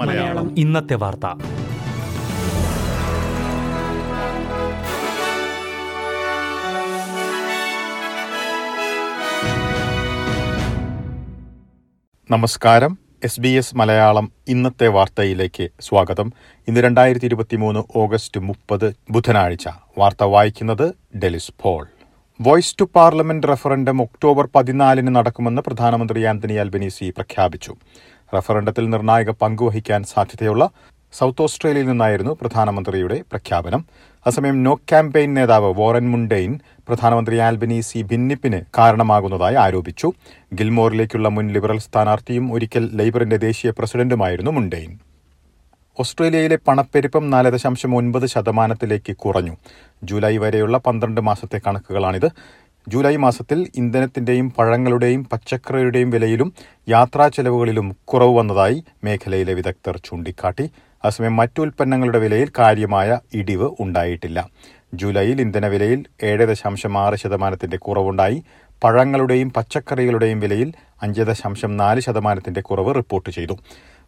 മലയാളം. ഇന്നത്തെ വാർത്ത. നമസ്കാരം. എസ് ബി എസ് മലയാളം ഇന്നത്തെ വാർത്തയിലേക്ക് സ്വാഗതം. ഇന്ന് രണ്ടായിരത്തി ഇരുപത്തി മൂന്ന് ഓഗസ്റ്റ് മുപ്പത് ബുധനാഴ്ച. വാർത്ത വായിക്കുന്നത് Delis Paul. Voice to Parliament referendum October പതിനാലിന് നടക്കുമെന്ന് പ്രധാനമന്ത്രി ആന്റണി അൽബനീസി പ്രഖ്യാപിച്ചു. റഫറൻഡത്തിൽ നിർണായക പങ്കുവഹിക്കാൻ സാധ്യതയുള്ള സൗത്ത് ഓസ്ട്രേലിയയിൽ നിന്നായിരുന്നു പ്രധാനമന്ത്രിയുടെ പ്രഖ്യാപനം. അസമയം നോ ക്യാമ്പയിൻ നേതാവ് വോറൻ മുണ്ടെയിൻ പ്രധാനമന്ത്രി ആൽബനീസി ഭിന്നിപ്പിന് കാരണമാകുന്നതായി ആരോപിച്ചു. ഗിൽമോറിലേക്കുള്ള മുൻ ലിബറൽ സ്ഥാനാർത്ഥിയും ഒരിക്കൽ ലേബറിന്റെ ദേശീയ പ്രസിഡന്റുമായിരുന്നു മുണ്ടെയിൻ. ഓസ്ട്രേലിയയിലെ പണപ്പെരുപ്പം നാല് ദശാംശം ഒൻപത് ശതമാനത്തിലേക്ക് കുറഞ്ഞു. ജൂലൈ വരെയുള്ള പന്ത്രണ്ട് മാസത്തെ കണക്കുകളാണിത്. ജൂലൈ മാസത്തിൽ ഇന്ധനത്തിന്റെയും പഴങ്ങളുടെയും പച്ചക്കറിയുടെയും വിലയിലും യാത്രാ ചെലവുകളിലും കുറവ് വന്നതായി മേഖലയിലെ വിദഗ്ധർ ചൂണ്ടിക്കാട്ടി. അസമയം മറ്റു ഉൽപ്പന്നങ്ങളുടെ വിലയിൽ കാര്യമായ ഇടിവ് ഉണ്ടായിട്ടില്ല. ജൂലൈയിൽ ഇന്ധനവിലയിൽ ഏഴ് ദശാംശം ആറ് ശതമാനത്തിന്റെ കുറവുണ്ടായി. പഴങ്ങളുടെയും പച്ചക്കറികളുടെയും വിലയിൽ അഞ്ച് ദശാംശം നാല് ശതമാനത്തിന്റെ കുറവ് റിപ്പോർട്ട് ചെയ്തു.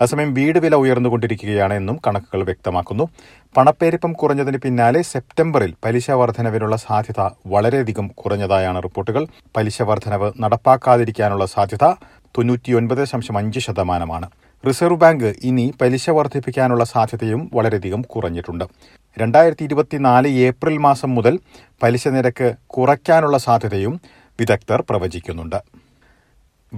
അസമയം വീട് വില ഉയർന്നുകൊണ്ടിരിക്കുകയാണ് എന്നും കണക്കുകൾ വ്യക്തമാക്കുന്നു. പണപ്പെരുപ്പം കുറഞ്ഞതിന് പിന്നാലെ സെപ്റ്റംബറിൽ പലിശ വർധനവിനുള്ള സാധ്യത വളരെയധികം കുറഞ്ഞതായാണ് റിപ്പോർട്ടുകൾ. പലിശ വർധനവ് നടപ്പാക്കാതിരിക്കാനുള്ള സാധ്യത തൊണ്ണൂറ്റിയൊൻപത് ദശാംശം അഞ്ച് ശതമാനമാണ്. റിസർവ് ബാങ്ക് ഇനി പലിശ വർദ്ധിപ്പിക്കാനുള്ള സാധ്യതയും വളരെയധികം കുറഞ്ഞിട്ടുണ്ട്. രണ്ടായിരത്തി ഇരുപത്തിനാല് ഏപ്രിൽ മാസം മുതൽ പലിശ നിരക്ക് കുറയ്ക്കാനുള്ള സാധ്യതയും വിദഗ്ധർ പ്രവചിക്കുന്നുണ്ട്.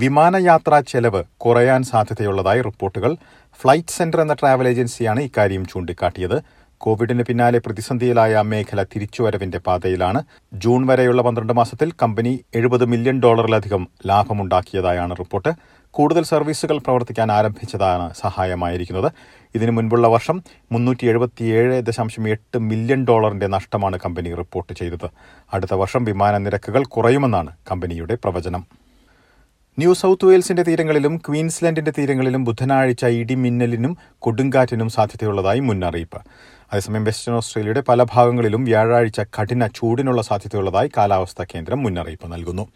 വിമാനയാത്രാ ചെലവ് കുറയാൻ സാധ്യതയുള്ളതായി റിപ്പോർട്ടുകൾ. ഫ്ലൈറ്റ് സെന്റർ എന്ന ട്രാവൽ ഏജൻസിയാണ് ഇക്കാര്യം ചൂണ്ടിക്കാട്ടിയത്. കോവിഡിന് പിന്നാലെ പ്രതിസന്ധിയിലായ മേഖല തിരിച്ചുവരവിന്റെ പാതയിലാണ്. ജൂൺ വരെയുള്ള പന്ത്രണ്ട് മാസത്തിൽ കമ്പനി എഴുപത് മില്യൺ ഡോളറിലധികം ലാഭമുണ്ടാക്കിയതായാണ് റിപ്പോർട്ട്. കൂടുതൽ സർവീസുകൾ പ്രവർത്തിക്കാൻ ആരംഭിച്ചതാണ് സഹായമായിരിക്കുന്നത്. ഇതിനു മുൻപുള്ള വർഷം മുന്നൂറ്റി എഴുപത്തിയേഴ് ദശാംശം എട്ട് മില്യൺ ഡോളറിന്റെ നഷ്ടമാണ് കമ്പനി റിപ്പോർട്ട് ചെയ്തത്. അടുത്ത വർഷം വിമാന നിരക്കുകൾ കുറയുമെന്നാണ് കമ്പനിയുടെ പ്രവചനം. ന്യൂ സൌത്ത് വെയിൽസിന്റെ തീരങ്ങളിലും ക്വീൻസ്ലാൻഡിന്റെ തീരങ്ങളിലും ബുധനാഴ്ച ഇടിമിന്നലിനും കൊടുങ്കാറ്റിനും സാധ്യതയുള്ളതായി മുന്നറിയിപ്പ്. അതേസമയം വെസ്റ്റേൺ ഓസ്ട്രേലിയയുടെ പല ഭാഗങ്ങളിലും വ്യാഴാഴ്ച കഠിന ചൂടിനുള്ള സാധ്യതയുള്ളതായി കാലാവസ്ഥാ കേന്ദ്രം മുന്നറിയിപ്പ് നൽകുന്നു.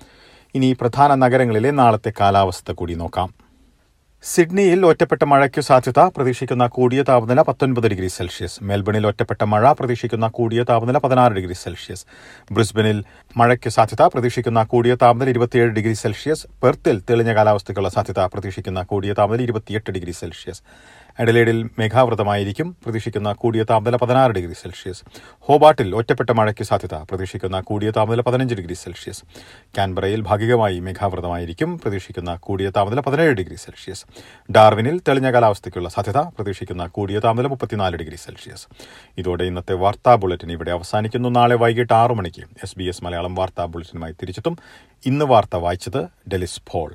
ഇനി പ്രധാന നഗരങ്ങളിലെ നാളത്തെ കാലാവസ്ഥ കൂടി നോക്കാം. സിഡ്നിയിൽ ഒറ്റപ്പെട്ട മഴയ്ക്ക് സാധ്യത. പ്രതീക്ഷിക്കുന്ന കൂടിയ താപനില പത്തൊൻപത് ഡിഗ്രി സെൽഷ്യസ്. മെൽബണിൽ ഒറ്റപ്പെട്ട മഴ പ്രതീക്ഷിക്കുന്ന കൂടിയ താപനില പതിനാറ് ഡിഗ്രി സെൽഷ്യസ്. ബ്രിസ്ബനിൽ മഴയ്ക്ക് സാധ്യത പ്രതീക്ഷിക്കുന്ന കൂടിയ താപനില ഇരുപത്തിയേഴ് ഡിഗ്രി സെൽഷ്യസ്. പെർത്തിൽ തെളിഞ്ഞ കാലാവസ്ഥയ്ക്കുള്ള സാധ്യത പ്രതീക്ഷിക്കുന്ന കൂടിയ താപനില ഇരുപത്തിയെട്ട് ഡിഗ്രി സെൽഷ്യസ്. എഡലേഡിൽ മേഘാവൃതമായിരിക്കും. പ്രതീക്ഷിക്കുന്ന കൂടിയ താപനില പതിനാറ് ഡിഗ്രി സെൽഷ്യസ്. ഹോബാട്ടിൽ ഒറ്റപ്പെട്ട മഴയ്ക്ക് സാധ്യത. പ്രതീക്ഷിക്കുന്ന കൂടിയ താപനില പതിനഞ്ച് ഡിഗ്രി സെൽഷ്യസ്. കാൻബറയിൽ ഭാഗികമായി മേഘാവൃതമായിരിക്കും. പ്രതീക്ഷിക്കുന്ന കൂടിയ താപനില പതിനേഴ് ഡിഗ്രി സെൽഷ്യസ്. ഡാർവിനിൽ തെളിഞ്ഞ കാലാവസ്ഥയ്ക്കുള്ള സാധ്യത. പ്രതീക്ഷിക്കുന്ന കൂടിയ താപനില മുപ്പത്തിനാല് ഡിഗ്രി സെൽഷ്യസ്. ഇതോടെ ഇന്നത്തെ വാർത്താ ബുള്ളറ്റിൻ ഇവിടെ അവസാനിക്കുന്നു. നാളെ വൈകിട്ട് ആറു മണിക്ക് എസ് ബി എസ് മലയാളം വാർത്താ ബുള്ളറ്റിനുമായി തിരിച്ചെത്തും. ഇന്ന് വാർത്ത വായിച്ചത് ഡെലിസ് ഫോൾ